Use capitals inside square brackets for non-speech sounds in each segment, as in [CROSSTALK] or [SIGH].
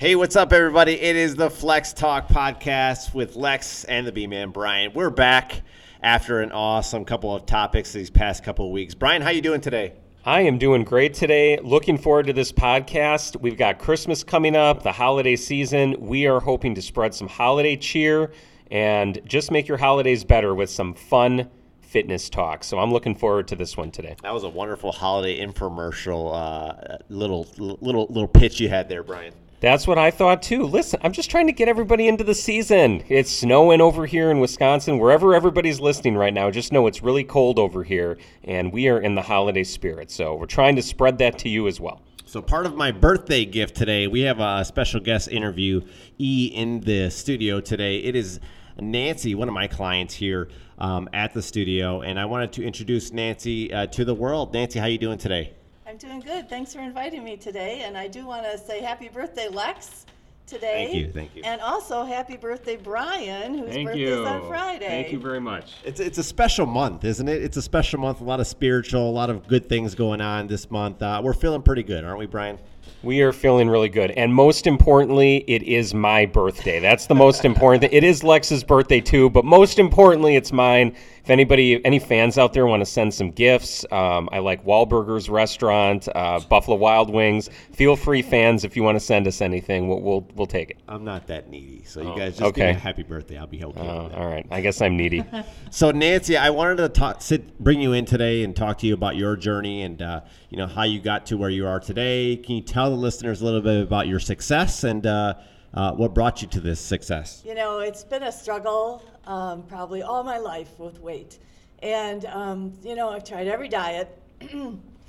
Hey, what's up, everybody? It is the Flex Talk podcast with Lex and the B Man Brian. We're back after an awesome couple of topics these past couple of weeks. Brian, how you doing today? I am doing great today. Looking forward to this podcast. We've got Christmas coming up, the holiday season. We are hoping to spread some holiday cheer and just make your holidays better with some fun fitness talk. So I'm looking forward to this one today. That was a wonderful holiday infomercial uh, little little little pitch you had there, Brian. That's what I thought too. Listen, I'm just trying to get everybody into the season. It's snowing over here in Wisconsin. Wherever everybody's listening right now, just know it's really cold over here, and we are in the holiday spirit. So we're trying to spread that to you as well. So, part of my birthday gift today, we have a special guest interview E in the studio today. It is Nancy, one of my clients here um, at the studio, and I wanted to introduce Nancy uh, to the world. Nancy, how you doing today? I'm doing good. Thanks for inviting me today. And I do want to say happy birthday, Lex, today. Thank you, thank you. And also happy birthday, Brian, whose Thank birthday you. is on Friday. Thank you very much. It's it's a special month, isn't it? It's a special month. A lot of spiritual, a lot of good things going on this month. Uh, we're feeling pretty good, aren't we, Brian? We are feeling really good. And most importantly, it is my birthday. That's the most important thing. It is Lex's birthday too, but most importantly, it's mine. If anybody, any fans out there want to send some gifts, um, I like Wahlburgers Restaurant, uh, Buffalo Wild Wings. Feel free, fans, if you want to send us anything, we'll we'll, we'll take it. I'm not that needy, so you guys just give okay. me a happy birthday. I'll be helping Oh, with all right. I guess I'm needy. [LAUGHS] So Nancy, I wanted to talk, sit, bring you in today and talk to you about your journey and uh, you know how you got to where you are today. Can you tell the listeners a little bit about your success and uh, uh, what brought you to this success? You know, it's been a struggle um, probably all my life with weight. And, um, you know, I've tried every diet [CLEARS THROAT]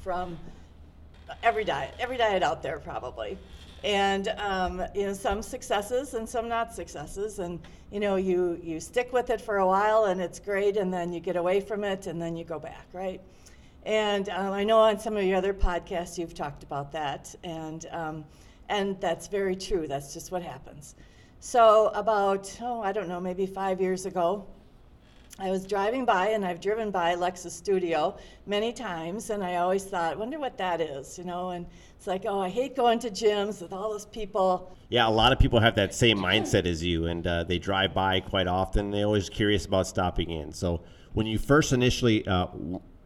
from every diet, every diet out there probably. And, um, you know, some successes and some not successes. And, you know, you, you stick with it for a while and it's great, and then you get away from it and then you go back, right? And um, I know on some of your other podcasts you've talked about that. And, um, and that's very true. That's just what happens. So, about, oh, I don't know, maybe five years ago, I was driving by, and I've driven by Lex's Studio many times, and I always thought, wonder what that is, you know? And it's like, oh, I hate going to gyms with all those people. Yeah, a lot of people have that same mindset as you, and uh, they drive by quite often. They're always curious about stopping in. So when you first initially uh,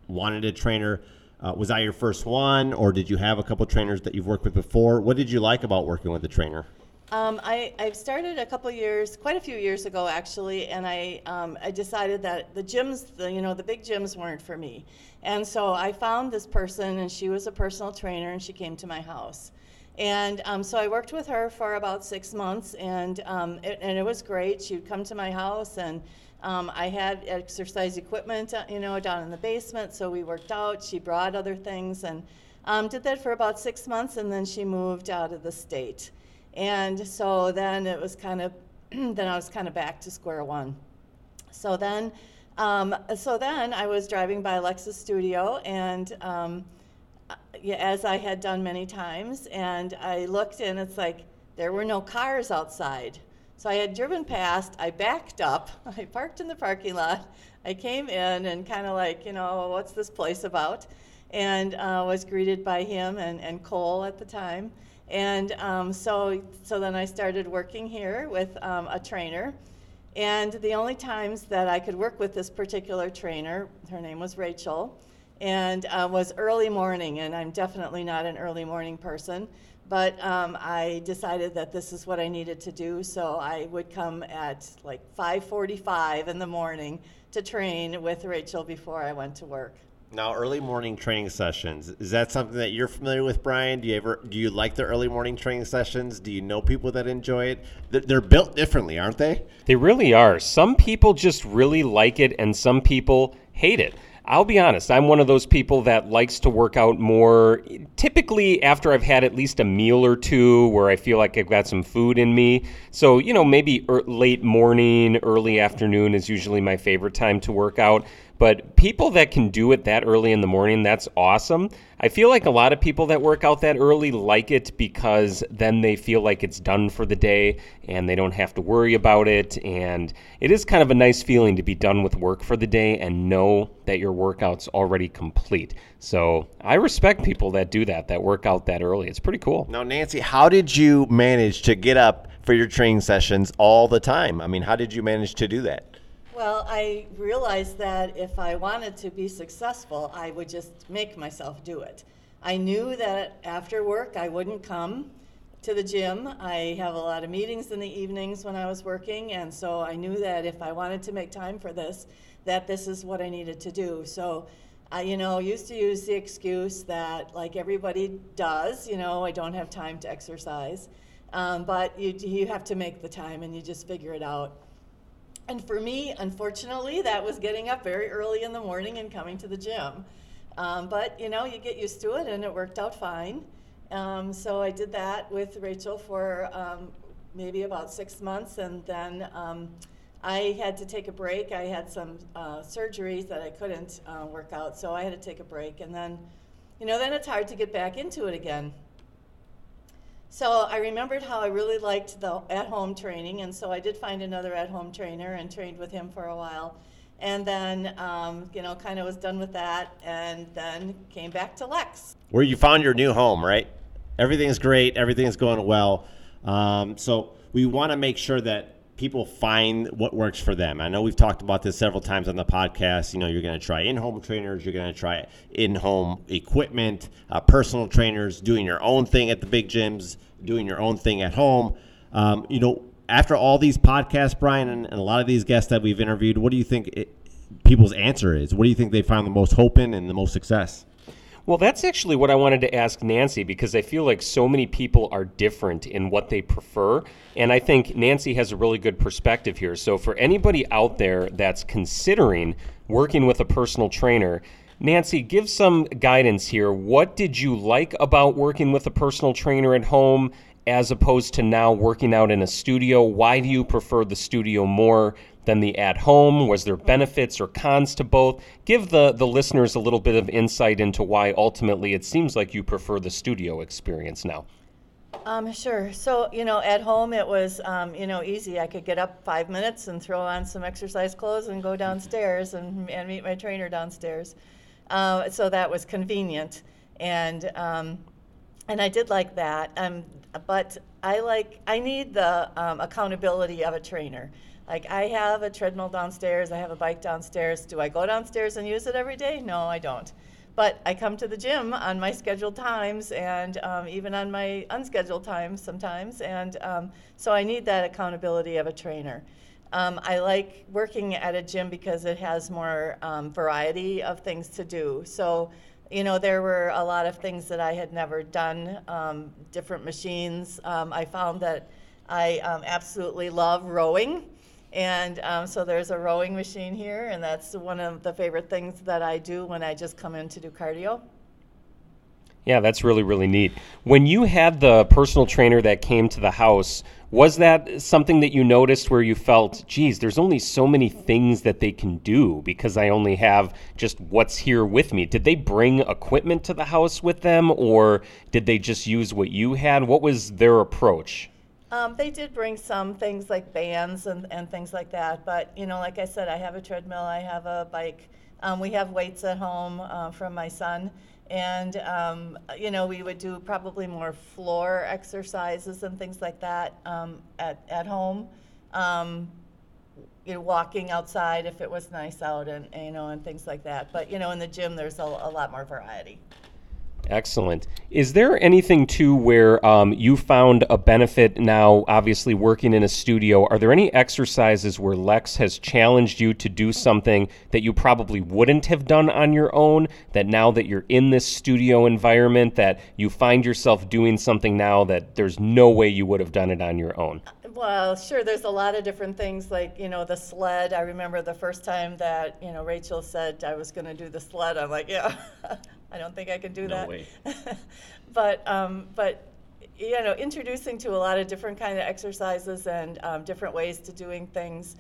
wanted a trainer, uh, was that your first one, or did you have a couple trainers that you've worked with before? What did you like about working with a trainer? Um, I, I've started a couple years, quite a few years ago actually, and I, um, I decided that the gyms, the, you know, the big gyms weren't for me. And so I found this person, and she was a personal trainer, and she came to my house. And um, so I worked with her for about six months, and, um, it, and it was great. She would come to my house, and um, I had exercise equipment, uh, you know, down in the basement, so we worked out. She brought other things, and um, did that for about six months, and then she moved out of the state. And so then it was kind of, [CLEARS THROAT] then I was kind of back to square one. So then, um, so then I was driving by Lex's Studio, and um, uh, as I had done many times, and I looked, and it's like there were no cars outside. So I had driven past, I backed up, [LAUGHS] I parked in the parking lot, I came in, and kind of like, you know, what's this place about? And uh, was greeted by him and, and Cole at the time. And um, so, so then I started working here with um, a trainer. And the only times that I could work with this particular trainer, her name was Rachel, and uh, was early morning. And I'm definitely not an early morning person, but um, I decided that this is what I needed to do. So I would come at like 5:45 in the morning to train with Rachel before I went to work. Now, early morning training sessions is that something that you're familiar with, Brian? Do you ever do you like the early morning training sessions? Do you know people that enjoy it? They're, they're built differently, aren't they? They really are. Some people just really like it, and some people hate it. I'll be honest, I'm one of those people that likes to work out more typically after I've had at least a meal or two where I feel like I've got some food in me. So, you know, maybe er, late morning, early afternoon is usually my favorite time to work out. But people that can do it that early in the morning, that's awesome. I feel like a lot of people that work out that early like it because then they feel like it's done for the day and they don't have to worry about it. And it is kind of a nice feeling to be done with work for the day and know that your workout's already complete. So I respect people that do that, that work out that early. It's pretty cool. Now, Nancy, how did you manage to get up for your training sessions all the time? I mean, how did you manage to do that? Well, I realized that if I wanted to be successful, I would just make myself do it. I knew that after work I wouldn't come to the gym. I have a lot of meetings in the evenings when I was working, and so I knew that if I wanted to make time for this, that this is what I needed to do. So I, you know, used to use the excuse that, like everybody does, you know, I don't have time to exercise. Um, but you, you have to make the time and you just figure it out. And for me, unfortunately, that was getting up very early in the morning and coming to the gym. Um, but you know, you get used to it, and it worked out fine. Um, so I did that with Rachel for um, maybe about six months, and then um, I had to take a break. I had some uh, surgeries that I couldn't uh, work out, so I had to take a break. And then, you know, then it's hard to get back into it again. So I remembered how I really liked the at-home training, and so I did find another at-home trainer and trained with him for a while. And then, um, you know, kind of was done with that, and then came back to Lex. Where you found your new home, right? Everything's great. Everything's going well. Um, so we want to make sure that people find what works for them. I know we've talked about this several times on the podcast. You know, you're going to try in-home trainers, you're going to try in-home equipment, uh, personal trainers, doing your own thing at the big gyms, doing your own thing at home. Um, you know, after all these podcasts, Brian, and, and, a lot of these guests that we've interviewed, what do you think it, people's answer is? What do you think they found the most hope in and the most success? Well, that's actually what I wanted to ask Nancy because I feel like so many people are different in what they prefer. And I think Nancy has a really good perspective here. So, for anybody out there that's considering working with a personal trainer, Nancy, give some guidance here. What did you like about working with a personal trainer at home as opposed to now working out in a studio? Why do you prefer the studio more? Than the at home? Was there benefits or cons to both? Give the, the listeners a little bit of insight into why ultimately it seems like you prefer the studio experience now. Um, sure. So, you know, at home it was, um, you know, easy. I could get up five minutes and throw on some exercise clothes and go downstairs and, and meet my trainer downstairs. Uh, so that was convenient. And, um, and I did like that. Um, but I like, I need the um, accountability of a trainer. Like I have a treadmill downstairs, I have a bike downstairs. Do I go downstairs and use it every day? No, I don't. But I come to the gym on my scheduled times and um, even on my unscheduled times sometimes. And um, so I need that accountability of a trainer. Um, I like working at a gym because it has more um, variety of things to do. So, you know, there were a lot of things that I had never done, um, different machines. Um, I found that I absolutely love rowing. And um, so there's a rowing machine here, and that's one of the favorite things that I do when I just come in to do cardio. Yeah, that's really, really neat. When you had the personal trainer that came to the house, was that something that you noticed where you felt, geez, there's only so many things that they can do because I only have just what's here with me? Did they bring equipment to the house with them, or did they just use what you had? What was their approach? Um, they did bring some things like bands and, and things like that, but you know, like I said, I have a treadmill, I have a bike. Um, we have weights at home uh, from my son, and um, you know, we would do probably more floor exercises and things like that um, at at home. Um, you know, walking outside if it was nice out, and you know, and things like that. But you know, in the gym, there's a, a lot more variety. Excellent. Is there anything too where um, you found a benefit now, obviously working in a studio? Are there any exercises where Lex has challenged you to do something that you probably wouldn't have done on your own? That now that you're in this studio environment, that you find yourself doing something now that there's no way you would have done it on your own? Well, sure. There's a lot of different things, like you know, the sled. I remember the first time that you know Rachel said I was going to do the sled. I'm like, yeah. [LAUGHS] I don't think I can do no that. Way. [LAUGHS] but um, but you know, introducing to a lot of different kind of exercises and um, different ways to doing things.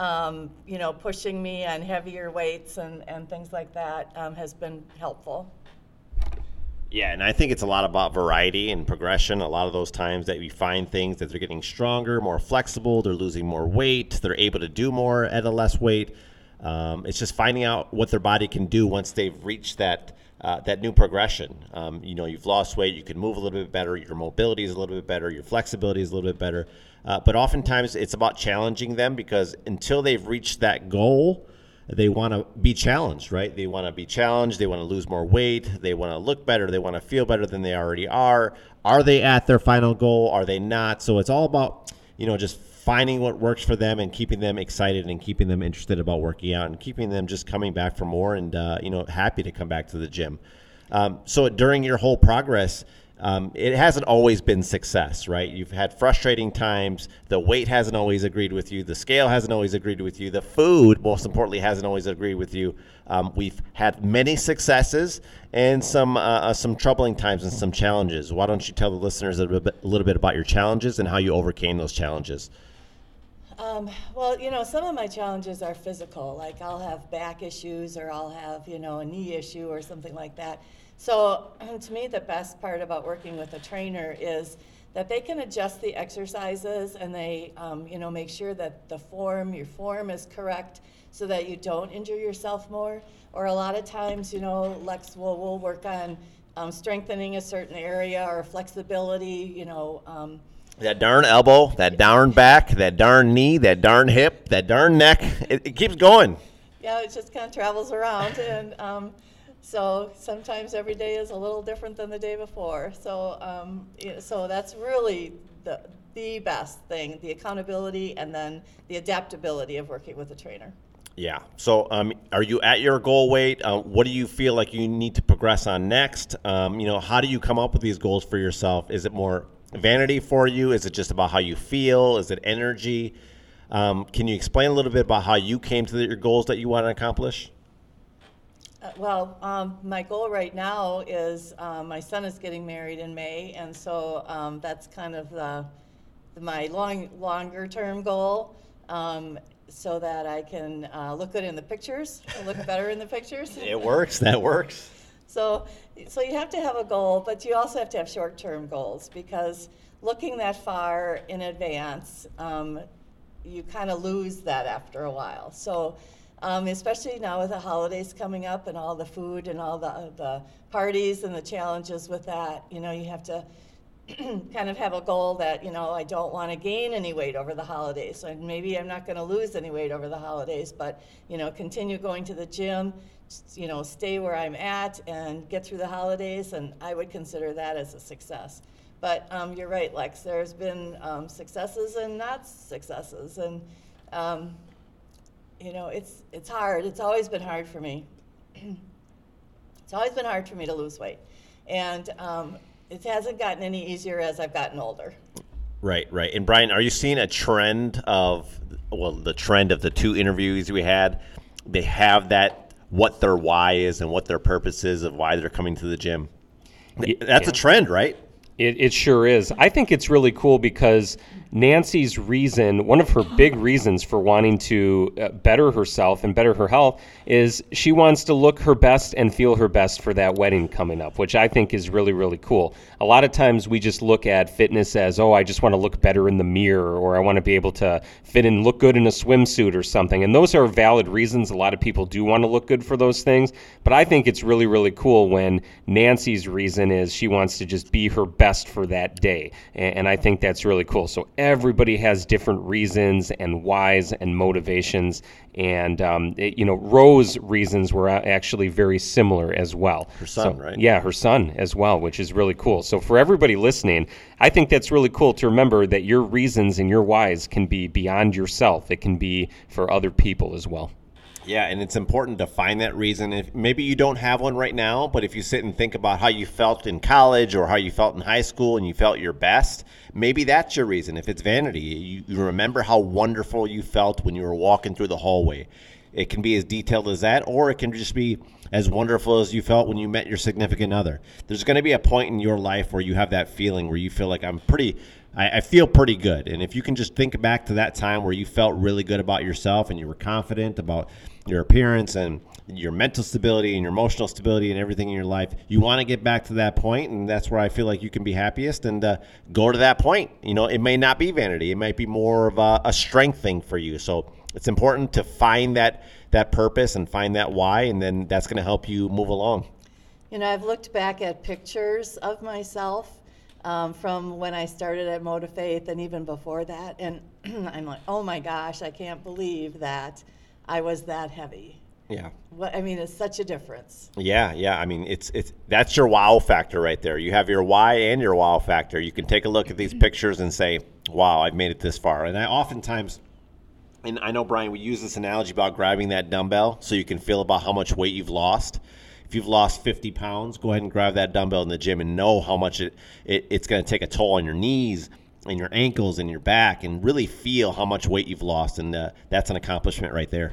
um, you know, pushing me on heavier weights and, and things like that um, has been helpful. Yeah, and I think it's a lot about variety and progression. A lot of those times that you find things that they're getting stronger, more flexible, they're losing more weight, they're able to do more at a less weight. Um, it's just finding out what their body can do once they've reached that uh, that new progression. Um, you know, you've lost weight, you can move a little bit better, your mobility is a little bit better, your flexibility is a little bit better. Uh, but oftentimes it's about challenging them because until they've reached that goal, they want to be challenged, right? They want to be challenged. They want to lose more weight. They want to look better. They want to feel better than they already are. Are they at their final goal? Are they not? So it's all about, you know, just finding what works for them and keeping them excited and keeping them interested about working out and keeping them just coming back for more and, uh, you know, happy to come back to the gym. Um, so during your whole progress, um, it hasn't always been success, right? You've had frustrating times. The weight hasn't always agreed with you. The scale hasn't always agreed with you. The food, most importantly, hasn't always agreed with you. Um, we've had many successes and some uh, uh, some troubling times and some challenges. Why don't you tell the listeners a little, bit, a little bit about your challenges and how you overcame those challenges? Um, well, you know, some of my challenges are physical. Like I'll have back issues, or I'll have you know a knee issue, or something like that so to me, the best part about working with a trainer is that they can adjust the exercises and they, um, you know, make sure that the form, your form is correct so that you don't injure yourself more. Or a lot of times, you know, Lex will, will work on um, strengthening a certain area or flexibility, you know. Um, that darn elbow, that darn back, that darn knee, that darn hip, that darn neck. It, it keeps going. Yeah, it just kind of travels around. and, um, so sometimes every day is a little different than the day before. So, um, so that's really the, the best thing the accountability and then the adaptability of working with a trainer. Yeah. So, um, are you at your goal weight? Uh, what do you feel like you need to progress on next? Um, you know, how do you come up with these goals for yourself? Is it more vanity for you? Is it just about how you feel? Is it energy? Um, can you explain a little bit about how you came to the, your goals that you want to accomplish? Uh, well, um, my goal right now is um, my son is getting married in May, and so um, that's kind of the, the, my long longer term goal, um, so that I can uh, look good in the pictures, look better in the pictures. It works. That works. So, so you have to have a goal, but you also have to have short term goals because looking that far in advance, um, you kind of lose that after a while. So um, especially now with the holidays coming up and all the food and all the, the parties and the challenges with that. You know, you have to [CLEARS THROAT] kind of have a goal that, you know, I don't want to gain any weight over the holidays. So maybe I'm not going to lose any weight over the holidays, but, you know, continue going to the gym, you know, stay where I'm at and get through the holidays. And I would consider that as a success. But um, you're right, Lex. There's been um, successes and not successes. And, um, you know, it's it's hard. It's always been hard for me. [CLEARS THROAT] it's always been hard for me to lose weight, and um, it hasn't gotten any easier as I've gotten older. Right, right. And Brian, are you seeing a trend of well, the trend of the two interviews we had? They have that what their why is and what their purpose is of why they're coming to the gym. That's yeah. a trend, right? It, it sure is. I think it's really cool because Nancy's reason, one of her big reasons for wanting to uh, better herself and better her health, is she wants to look her best and feel her best for that wedding coming up, which I think is really, really cool. A lot of times we just look at fitness as, oh, I just want to look better in the mirror, or I want to be able to fit and look good in a swimsuit or something. And those are valid reasons. A lot of people do want to look good for those things. But I think it's really, really cool when Nancy's reason is she wants to just be her best for that day. And, and I think that's really cool. So everybody has different reasons and whys and motivations. And, um, it, you know, Rose' reasons were actually very similar as well. Her son, so, right? Yeah, her son as well, which is really cool. So for everybody listening, I think that's really cool to remember that your reasons and your whys can be beyond yourself, it can be for other people as well. Yeah, and it's important to find that reason. If maybe you don't have one right now, but if you sit and think about how you felt in college or how you felt in high school and you felt your best, maybe that's your reason. If it's vanity, you, you remember how wonderful you felt when you were walking through the hallway. It can be as detailed as that, or it can just be as wonderful as you felt when you met your significant other. There's going to be a point in your life where you have that feeling where you feel like I'm pretty I, I feel pretty good. And if you can just think back to that time where you felt really good about yourself and you were confident about your appearance and your mental stability and your emotional stability and everything in your life, you want to get back to that point, and that's where I feel like you can be happiest. And uh, go to that point. You know, it may not be vanity; it might be more of a, a strength thing for you. So it's important to find that that purpose and find that why, and then that's going to help you move along. You know, I've looked back at pictures of myself um, from when I started at Motivaith and even before that, and [CLEARS THROAT] I'm like, oh my gosh, I can't believe that I was that heavy. Yeah. What I mean, it's such a difference. Yeah, yeah. I mean, it's it's that's your wow factor right there. You have your why and your wow factor. You can take a look at these pictures and say, "Wow, I've made it this far." And I oftentimes and I know Brian, we use this analogy about grabbing that dumbbell so you can feel about how much weight you've lost. If you've lost 50 pounds, go ahead and grab that dumbbell in the gym and know how much it, it it's going to take a toll on your knees and your ankles and your back and really feel how much weight you've lost. And uh, that's an accomplishment right there.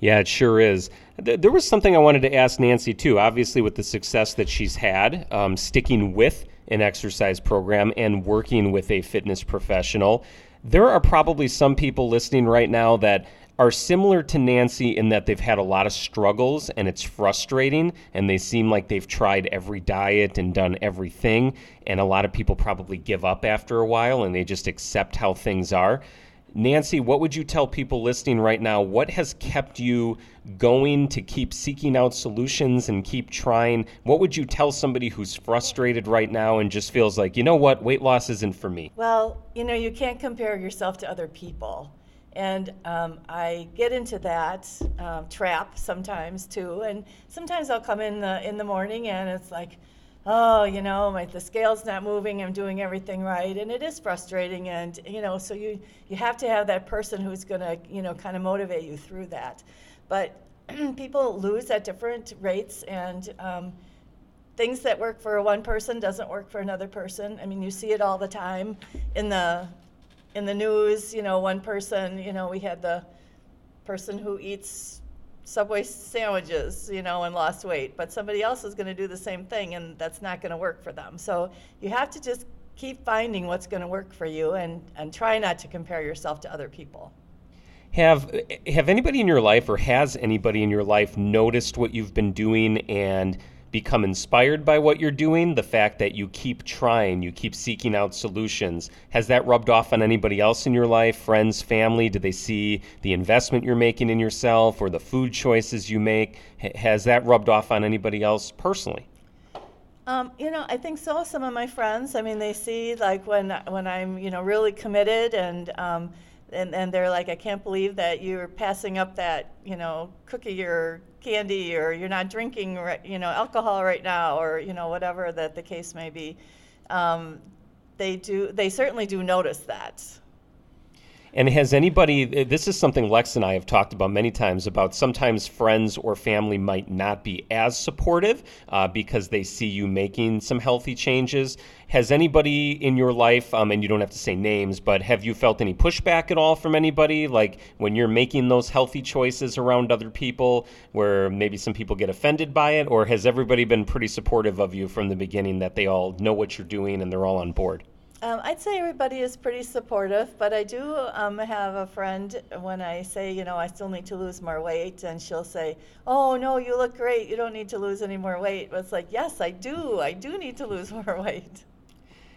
Yeah, it sure is. There was something I wanted to ask Nancy too. Obviously, with the success that she's had, um, sticking with an exercise program and working with a fitness professional, there are probably some people listening right now that are similar to Nancy in that they've had a lot of struggles and it's frustrating and they seem like they've tried every diet and done everything and a lot of people probably give up after a while and they just accept how things are. Nancy, what would you tell people listening right now? What has kept you going to keep seeking out solutions and keep trying? What would you tell somebody who's frustrated right now and just feels like, you know what, weight loss isn't for me? Well, you know, you can't compare yourself to other people. And um, I get into that um, trap sometimes too. And sometimes I'll come in the in the morning and it's like, oh, you know, my, the scale's not moving, I'm doing everything right, and it is frustrating. And you know, so you you have to have that person who's going to you know kind of motivate you through that. But [CLEARS THROAT] people lose at different rates, and um, things that work for one person doesn't work for another person. I mean, you see it all the time in the in the news. You know, one person, you know, we had the person who eats Subway sandwiches, you know, and lost weight, but somebody else is going to do the same thing, and that's not going to work for them. So you have to just keep finding what's going to work for you, and and try not to compare yourself to other people. Have have anybody in your life, or has anybody in your life noticed what you've been doing and become inspired by what you're doing, the fact that you keep trying, you keep seeking out solutions, has that rubbed off on anybody else in your life, friends, family? Do they see the investment you're making in yourself or the food choices you make? Has that rubbed off on anybody else personally? Um, you know, I think so. Some of my friends, I mean, they see like when when I'm, you know, really committed and um, and, and they're like, I can't believe that you're passing up that, you know, cookie or candy or you're not drinking, you know, alcohol right now or, you know, whatever that the case may be. Um, they do, they certainly do notice that. And has anybody, this is something Lex and I have talked about many times about sometimes friends or family might not be as supportive uh, because they see you making some healthy changes. Has anybody in your life, um, and you don't have to say names, but have you felt any pushback at all from anybody? Like when you're making those healthy choices around other people, where maybe some people get offended by it? Or has everybody been pretty supportive of you from the beginning that they all know what you're doing and they're all on board? Um, I'd say everybody is pretty supportive, but I do um, have a friend when I say, you know, I still need to lose more weight, and she'll say, "Oh no, you look great. You don't need to lose any more weight." But it's like, yes, I do. I do need to lose [LAUGHS] more weight.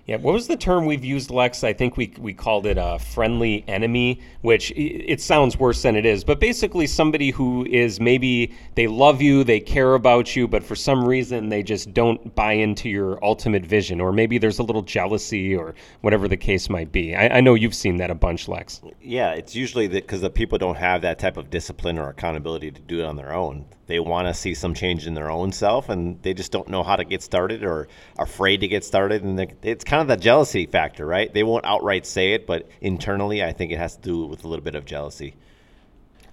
Yeah, what was the term we've used, Lex? I think we, we called it a friendly enemy, which it sounds worse than it is. But basically, somebody who is maybe they love you, they care about you, but for some reason they just don't buy into your ultimate vision, or maybe there's a little jealousy, or whatever the case might be. I, I know you've seen that a bunch, Lex. Yeah, it's usually because the people don't have that type of discipline or accountability to do it on their own they want to see some change in their own self and they just don't know how to get started or afraid to get started and it's kind of the jealousy factor right they won't outright say it but internally i think it has to do with a little bit of jealousy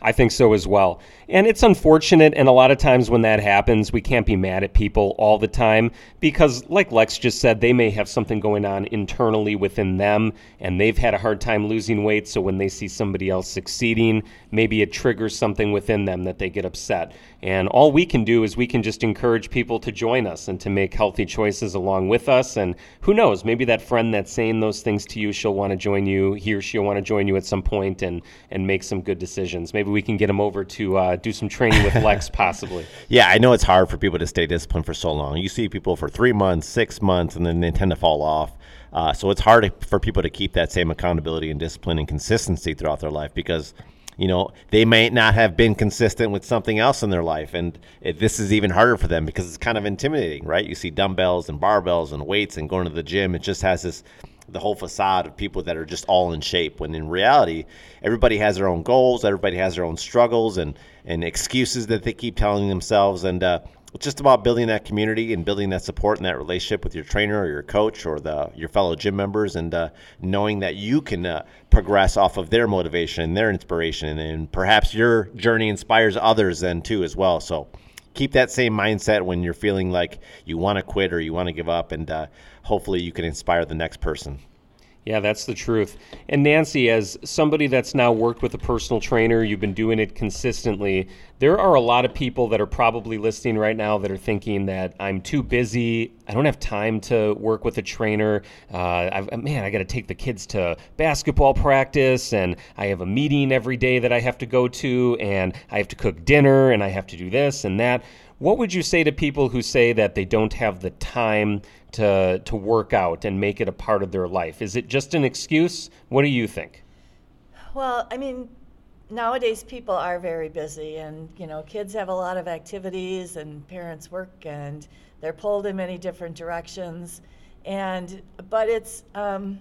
I think so as well. And it's unfortunate, and a lot of times when that happens, we can't be mad at people all the time because, like Lex just said, they may have something going on internally within them and they've had a hard time losing weight. So when they see somebody else succeeding, maybe it triggers something within them that they get upset. And all we can do is we can just encourage people to join us and to make healthy choices along with us. And who knows, maybe that friend that's saying those things to you, she'll want to join you. He or she'll want to join you at some point and, and make some good decisions. Maybe we can get him over to uh, do some training with Lex, [LAUGHS] possibly. Yeah, I know it's hard for people to stay disciplined for so long. You see people for three months, six months, and then they tend to fall off. Uh, so it's hard for people to keep that same accountability and discipline and consistency throughout their life because you know they may not have been consistent with something else in their life and it, this is even harder for them because it's kind of intimidating right? You see dumbbells and barbells and weights and going to the gym. It just has this the whole facade of people that are just all in shape when in reality everybody has their own goals everybody has their own struggles and and excuses that they keep telling themselves and uh, it's just about building that community and building that support and that relationship with your trainer or your coach or the your fellow gym members and uh, knowing that you can uh, progress off of their motivation and their inspiration and, and perhaps your journey inspires others then too as well so keep that same mindset when you're feeling like you want to quit or you want to give up and uh, hopefully you can inspire the next person yeah, that's the truth. And Nancy, as somebody that's now worked with a personal trainer, you've been doing it consistently. There are a lot of people that are probably listening right now that are thinking that I'm too busy. I don't have time to work with a trainer. Uh, man, I got to take the kids to basketball practice, and I have a meeting every day that I have to go to, and I have to cook dinner, and I have to do this and that. What would you say to people who say that they don't have the time to to work out and make it a part of their life? Is it just an excuse? What do you think? Well, I mean, nowadays people are very busy, and you know, kids have a lot of activities, and parents work, and they're pulled in many different directions, and but it's um,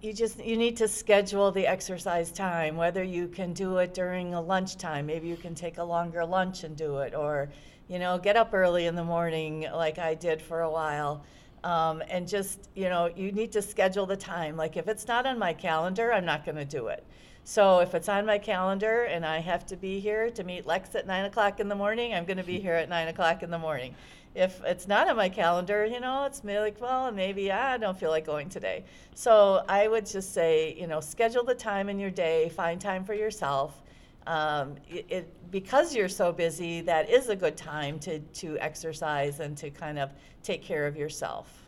you just you need to schedule the exercise time whether you can do it during a lunchtime maybe you can take a longer lunch and do it or you know get up early in the morning like i did for a while. Um, and just you know you need to schedule the time. Like if it's not on my calendar i'm not going to do it so if it's on my calendar and i have to be here to meet lex at 9 o'clock in the morning i'm going to be here at 9 o'clock in the morning if it's not on my calendar, you know, it's maybe like, well, maybe I don't feel like going today. So I would just say, you know, schedule the time in your day, find time for yourself. Um, it, it, because you're so busy, that is a good time to, to exercise and to kind of take care of yourself.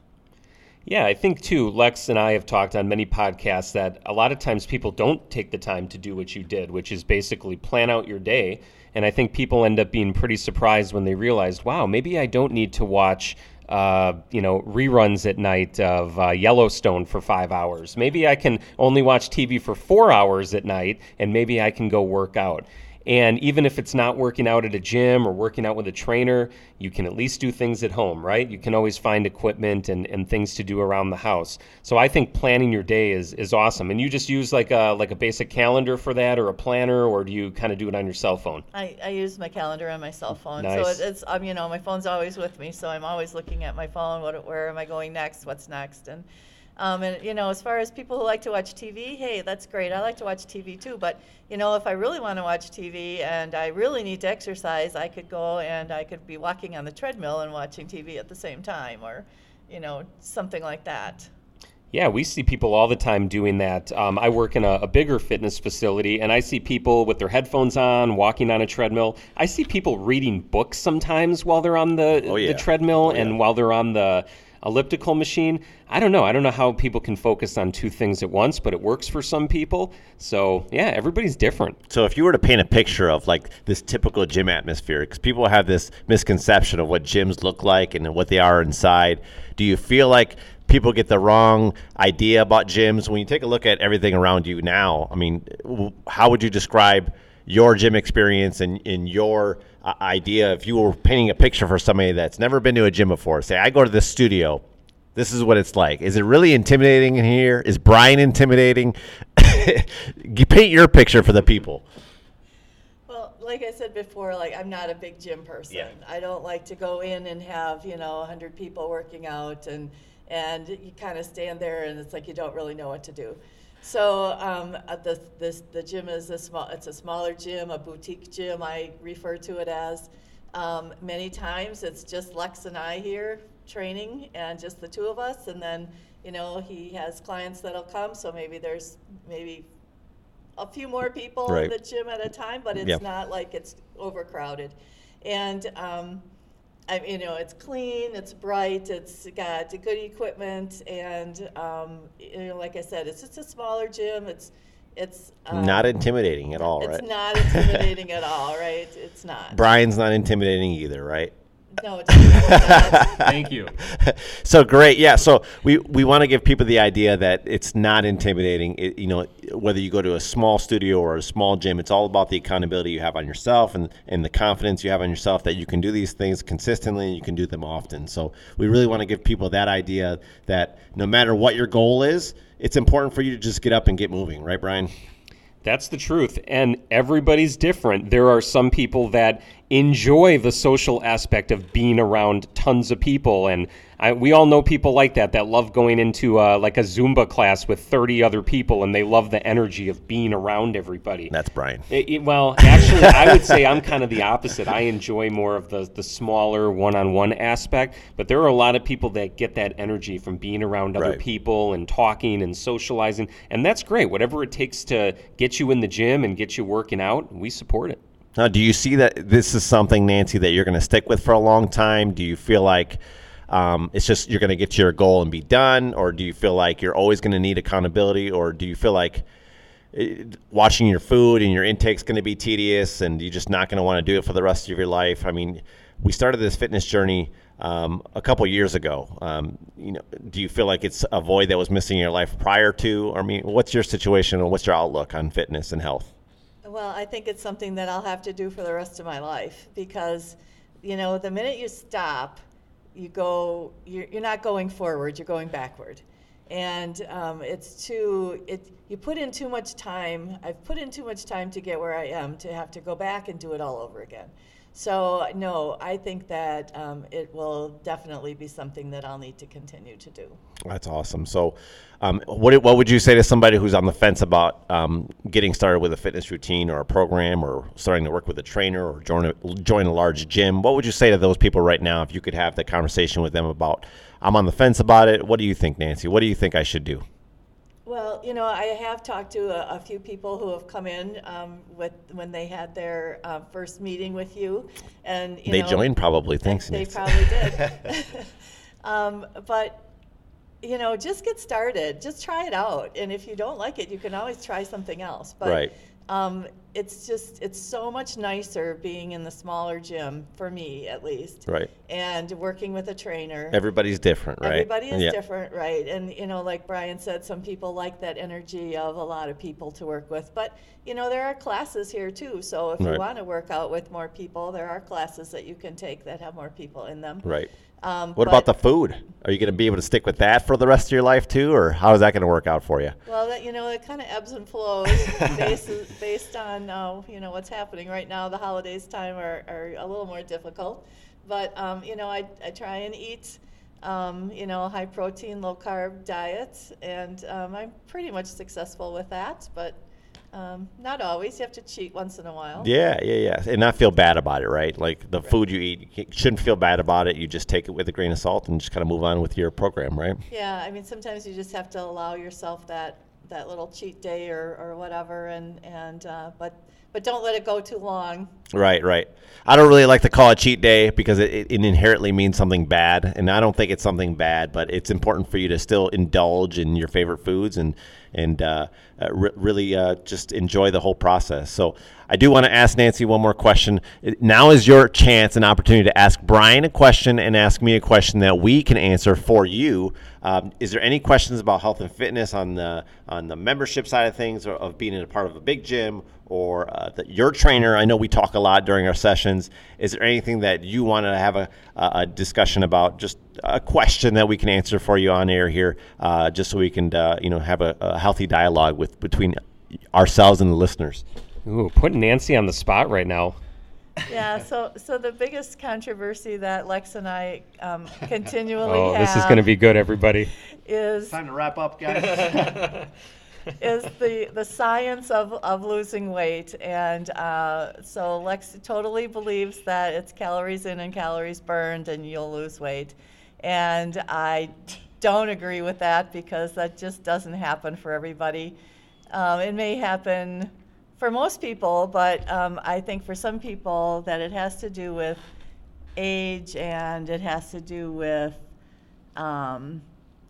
Yeah, I think too, Lex and I have talked on many podcasts that a lot of times people don't take the time to do what you did, which is basically plan out your day and I think people end up being pretty surprised when they realize, wow, maybe I don't need to watch. Uh, you know, reruns at night of uh, Yellowstone for five hours. Maybe I can only watch TV for four hours at night, and maybe I can go work out. And even if it's not working out at a gym or working out with a trainer, you can at least do things at home, right? You can always find equipment and, and things to do around the house. So I think planning your day is, is awesome. And you just use like a like a basic calendar for that or a planner or do you kind of do it on your cell phone? I, I use my calendar on my cell phone. Nice. So it's, um, you know, my phone's always with me. So I'm always looking at my phone. What, where am I going next? What's next? And um, and you know, as far as people who like to watch TV, hey, that's great. I like to watch TV too. But you know, if I really want to watch TV and I really need to exercise, I could go and I could be walking on the treadmill and watching TV at the same time, or you know, something like that. Yeah, we see people all the time doing that. Um, I work in a, a, bigger fitness facility, and I see people with their headphones on, walking on a treadmill. I see people reading books sometimes while they're on the, oh, yeah. the treadmill oh, yeah. and while they're on the elliptical machine. I don't know. I don't know how people can focus on two things at once, but it works for some people. So, yeah, everybody's different. So, if you were to paint a picture of like this typical gym atmosphere, because people have this misconception of what gyms look like and what they are inside, do you feel like people get the wrong idea about gyms when you take a look at everything around you now? I mean, how would you describe your gym experience and in your idea if you were painting a picture for somebody that's never been to a gym before say i go to this studio this is what it's like. Is it really intimidating in here? Is brian intimidating? [LAUGHS] You paint your picture for the people. Well like i said before like i'm not a big gym person. Yeah. i don't like to go in and have you know 100 people working out and and you kind of stand there and it's like you don't really know what to do So um, the, this, the gym is a small, it's a smaller gym, a boutique gym, I refer to it as. Um, many times it's just Lex and I here training and just the two of us. And then, you know, he has clients that'll come, so maybe there's maybe a few more people Right. in the gym at a time, but it's Yeah. not like it's overcrowded. And um, I, mean, you know, it's clean, it's bright, it's got good equipment, and um, you know, like I said, it's just a smaller gym. It's it's um, Not intimidating at all, it's right? not intimidating at all, right? It's not. Brian's not intimidating either, right? No, it's. [LAUGHS] Thank you. so great, yeah. So we, we want to give people the idea that it's not intimidating. It, you know, whether you go to a small studio or a small gym, it's all about the accountability you have on yourself and and the confidence you have on yourself that you can do these things consistently and you can do them often. So we really want to give people that idea that no matter what your goal is, it's important for you to just get up and get moving, right, Brian? That's the truth. And everybody's different. There are some people that enjoy the social aspect of being around tons of people. And I, we all know people like that, that love going into uh, like a Zumba class with 30 other people and they love the energy of being around everybody. That's Brian. It- it- well, actually, I would say I'm kind of the opposite. I enjoy more of the, the smaller one on one aspect, but there are a lot of people that get that energy from being around other Right. people and talking and socializing. And that's great. Whatever it takes to get you in the gym and get you working out, we support it. Now, do you see that this is something, Nancy, that you're going to stick with for a long time? Do you feel like um, it's just you're going to get to your goal and be done, or do you feel like you're always going to need accountability, or do you feel like eh, watching your food and your intake's going to be tedious, and you're just not going to want to do it for the rest of your life? I mean, we started this fitness journey um, a couple years ago. Um, you know, do you feel like it's a void that was missing in your life prior to? I mean, what's your situation and what's your outlook on fitness and health? Well, I think it's something that I'll have to do for the rest of my life because, you know, the minute you stop, you go, you're, you're not going forward, you're going backward. And um, it's too, it, you put in too much time. I've put in too much time to get where I am to have to go back and do it all over again. So, no, I think that um, it will definitely be something that I'll need to continue to do. That's awesome. So, um, what what would you say to somebody who's on the fence about um, getting started with a fitness routine or a program, or starting to work with a trainer, or join a, join a large gym? What would you say to those people right now if you could have the conversation with them about? I'm on the fence about it. What do you think, Nancy? What do you think I should do? Well, you know, I have talked to a, a few people who have come in um, with when they had their uh, first meeting with you, and you they know, joined probably. Thanks, They Nancy. probably did. [LAUGHS] [LAUGHS] um, but you know, just get started. Just try it out, and if you don't like it, you can always try something else. But Right. um, it's just it's so much nicer being in the smaller gym for me, at least. Right. And working with a trainer. Everybody's different, right? Everybody is Yeah. different, right? And you know, like Brian said, some people like that energy of a lot of people to work with. But you know, there are classes here too. So if Right. you want to work out with more people, there are classes that you can take that have more people in them. Right. Um, What about the food? Are you going to be able to stick with that for the rest of your life too, or how is that going to work out for you? Well, that, you know, it kind of ebbs and flows [LAUGHS] based, based on, uh, you know, what's happening right now. The holidays time are, are a little more difficult. But, um, you know, I, I try and eat, um, you know, high protein, low carb diet. And um, I'm pretty much successful with that. But um, not always. You have to cheat once in a while. Yeah, yeah, yeah, and not feel bad about it, right? Like the food you eat, you shouldn't feel bad about it. You just take it with a grain of salt and just kind of move on with your program, right? Yeah, I mean, sometimes you just have to allow yourself that, that little cheat day or, or whatever. And, and uh, but, but don't let it go too long. Right, right. I don't really like to call it cheat day because it, it inherently means something bad, and I don't think it's something bad. But it's important for you to still indulge in your favorite foods and and uh, uh, re- really uh, just enjoy the whole process. So I do want to ask Nancy one more question. Now is your chance and opportunity to ask Brian a question and ask me a question that we can answer for you. Um, is there any questions about health and fitness on the on the membership side of things, or of being a part of a big gym, or uh, the, your trainer? I know we talk a lot during our sessions. Is there anything that you want to have a, a a discussion about? Just a question that we can answer for you on air here, uh, just so we can uh, you know have a, a healthy dialogue with between ourselves and the listeners. Ooh, putting Nancy on the spot right now. Yeah, so, so the biggest controversy that Lex and I um, continually Oh, have this is going to be good, everybody. is time to wrap up, guys. [LAUGHS] is the, the science of, of losing weight. And uh, so Lex totally believes that it's calories in and calories burned and you'll lose weight. And I don't agree with that because that just doesn't happen for everybody. Um, it may happen for most people, but um, I think for some people that it has to do with age and it has to do with um,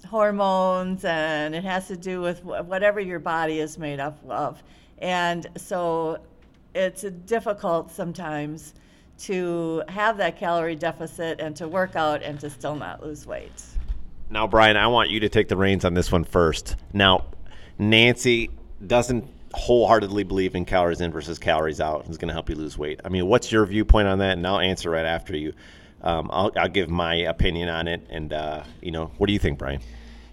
hormones and it has to do with wh- whatever your body is made up of. And so it's difficult sometimes to have that calorie deficit and to work out and to still not lose weight. Now, Brian, I want you to take the reins on this one first. Now, Nancy doesn't wholeheartedly believe in calories in versus calories out is going to help you lose weight. I mean, what's your viewpoint on that? And I'll answer right after you. Um, I'll, I'll give my opinion on it. And, uh, you know, what do you think, Brian?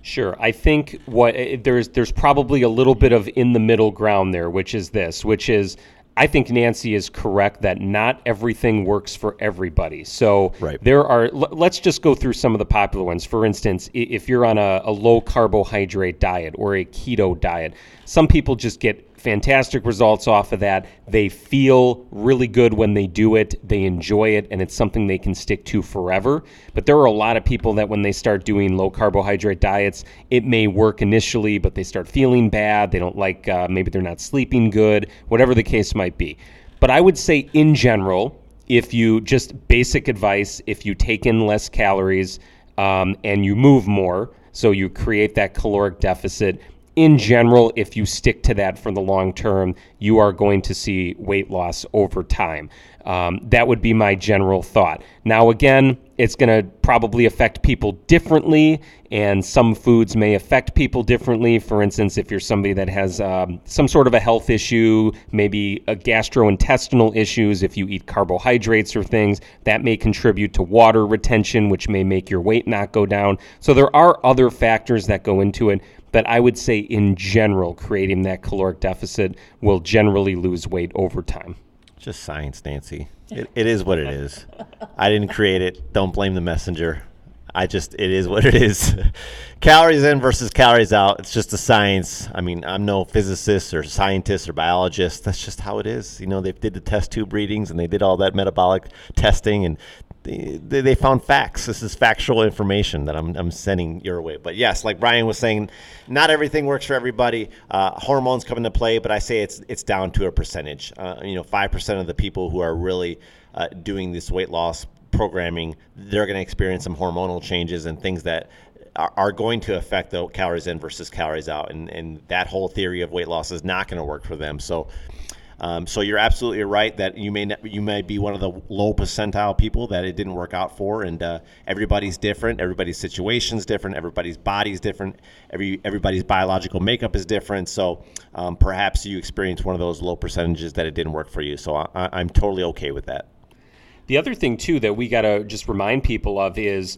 Sure. I think what eh, there's there's probably a little bit of in the middle ground there, which is this, which is I think Nancy is correct that not everything works for everybody. So Right. there are. l- Let's just go through some of the popular ones. For instance, if you're on a, a low carbohydrate diet or a keto diet, some people just get fantastic results off of that. They feel really good when they do it. They enjoy it, and it's something they can stick to forever. But there are a lot of people that when they start doing low carbohydrate diets, it may work initially, but they start feeling bad. They don't like, uh, maybe they're not sleeping good, whatever the case might be. But I would say, in general, if you just basic advice, if you take in less calories um, and you move more, so you create that caloric deficit, in general, if you stick to that for the long term, you are going to see weight loss over time. Um, that would be my general thought. Now, again, it's going to probably affect people differently, and some foods may affect people differently. For instance, if you're somebody that has um, some sort of a health issue, maybe a gastrointestinal issues, if you eat carbohydrates or things, that may contribute to water retention, which may make your weight not go down. So there are other factors that go into it. But I would say, in general, creating that caloric deficit will generally lose weight over time. Just science, Nancy. It, it is what it is. I didn't create it. Don't blame the messenger. I just, it is what it is. [LAUGHS] calories in versus calories out. It's just a science. I mean, I'm no physicist or scientist or biologist. That's just how it is. You know, they did the test tube readings and they did all that metabolic testing and they, they found facts. This is factual information that I'm, I'm sending your way. But yes, like Brian was saying, not everything works for everybody. Uh, hormones come into play, but I say it's it's down to a percentage. Uh, you know, five percent of the people who are really uh, doing this weight loss programming, they're going to experience some hormonal changes and things that are, are going to affect the calories in versus calories out, and and that whole theory of weight loss is not going to work for them. So. Um, so you're absolutely right that you may you may be one of the low percentile people that it didn't work out for, and uh, everybody's different. Everybody's situation's different. Everybody's body's different. Every everybody's biological makeup is different. So um, perhaps you experience one of those low percentages that it didn't work for you. So I- I'm totally okay with that. The other thing too that we got to just remind people of is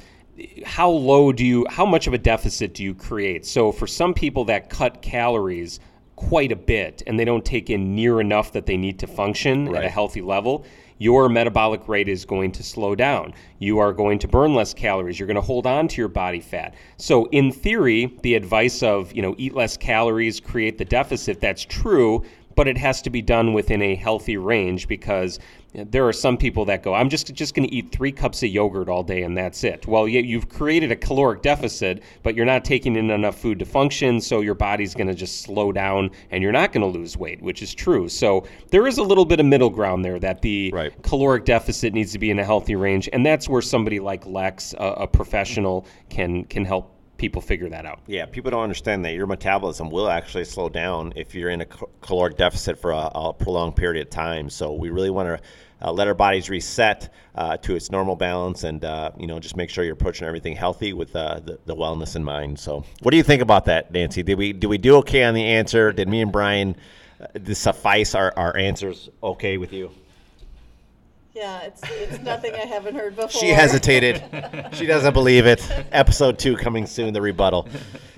how low do you how much of a deficit do you create? So for some people that cut calories quite a bit and they don't take in near enough that they need to function at a healthy level, your metabolic rate is going to slow down. You are going to burn less calories. You're going to hold on to your body fat. So in theory, the advice of, you know, eat less calories, create the deficit, that's true, but it has to be done within a healthy range because there are some people that go, I'm just just going to eat three cups of yogurt all day and that's it. Well, yeah, you've created a caloric deficit, but you're not taking in enough food to function, so your body's going to just slow down and you're not going to lose weight, which is true. So there is a little bit of middle ground there that the Right. caloric deficit needs to be in a healthy range, and that's where somebody like Lex, a, a professional, can can help people figure that out. Yeah, people don't understand that your metabolism will actually slow down if you're in a cal- caloric deficit for a, a prolonged period of time. So we really want to uh, let our bodies reset uh, to its normal balance, and uh, you know just make sure you're approaching everything healthy with uh, the, the wellness in mind. So, what do you think about that, Nancy? Did we we do okay on the answer? Did me and Brian uh, suffice our, our answers okay with you? Yeah, it's, it's nothing I haven't heard [LAUGHS] before. She hesitated. [LAUGHS] she doesn't believe it. Episode two coming soon, the rebuttal.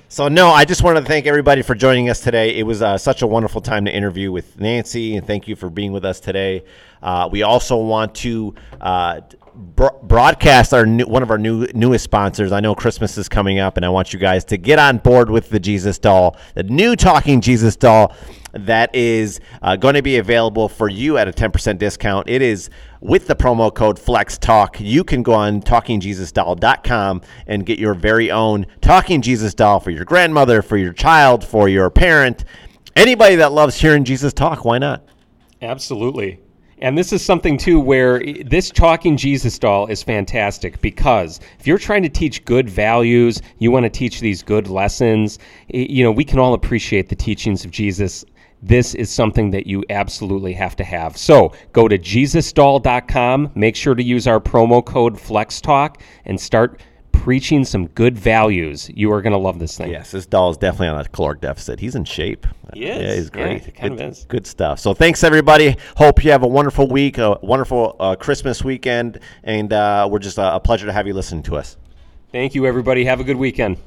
So no, I just wanted to thank everybody for joining us today. It was uh, such a wonderful time to interview with Nancy, and thank you for being with us today. Uh, we also want to uh, bro- broadcast our new, one of our new newest sponsors. I know Christmas is coming up, and I want you guys to get on board with the Jesus doll, the new talking Jesus doll that is uh, going to be available for you at a 10% discount. It is with the promo code Flex Talk. You can go on talkingjesusdoll.com and get your very own Talking Jesus doll for your grandmother, for your child, for your parent, anybody that loves hearing Jesus talk. Why not? Absolutely. And this is something too where this talking Jesus doll is fantastic because if you're trying to teach good values, you want to teach these good lessons, you know, we can all appreciate the teachings of Jesus. This is something that you absolutely have to have. So go to jesusdoll.com, make sure to use our promo code FlexTalk, and start preaching some good values. You are going to love this thing. Yes, this doll is definitely on a caloric deficit. He's in shape. He is. Yeah, he's Yeah, great. he kind good, of is. Good stuff. So thanks everybody. Hope you have a wonderful week, a wonderful uh, Christmas weekend, and uh, we're just uh, a pleasure to have you listen to us. Thank you, everybody. Have a good weekend.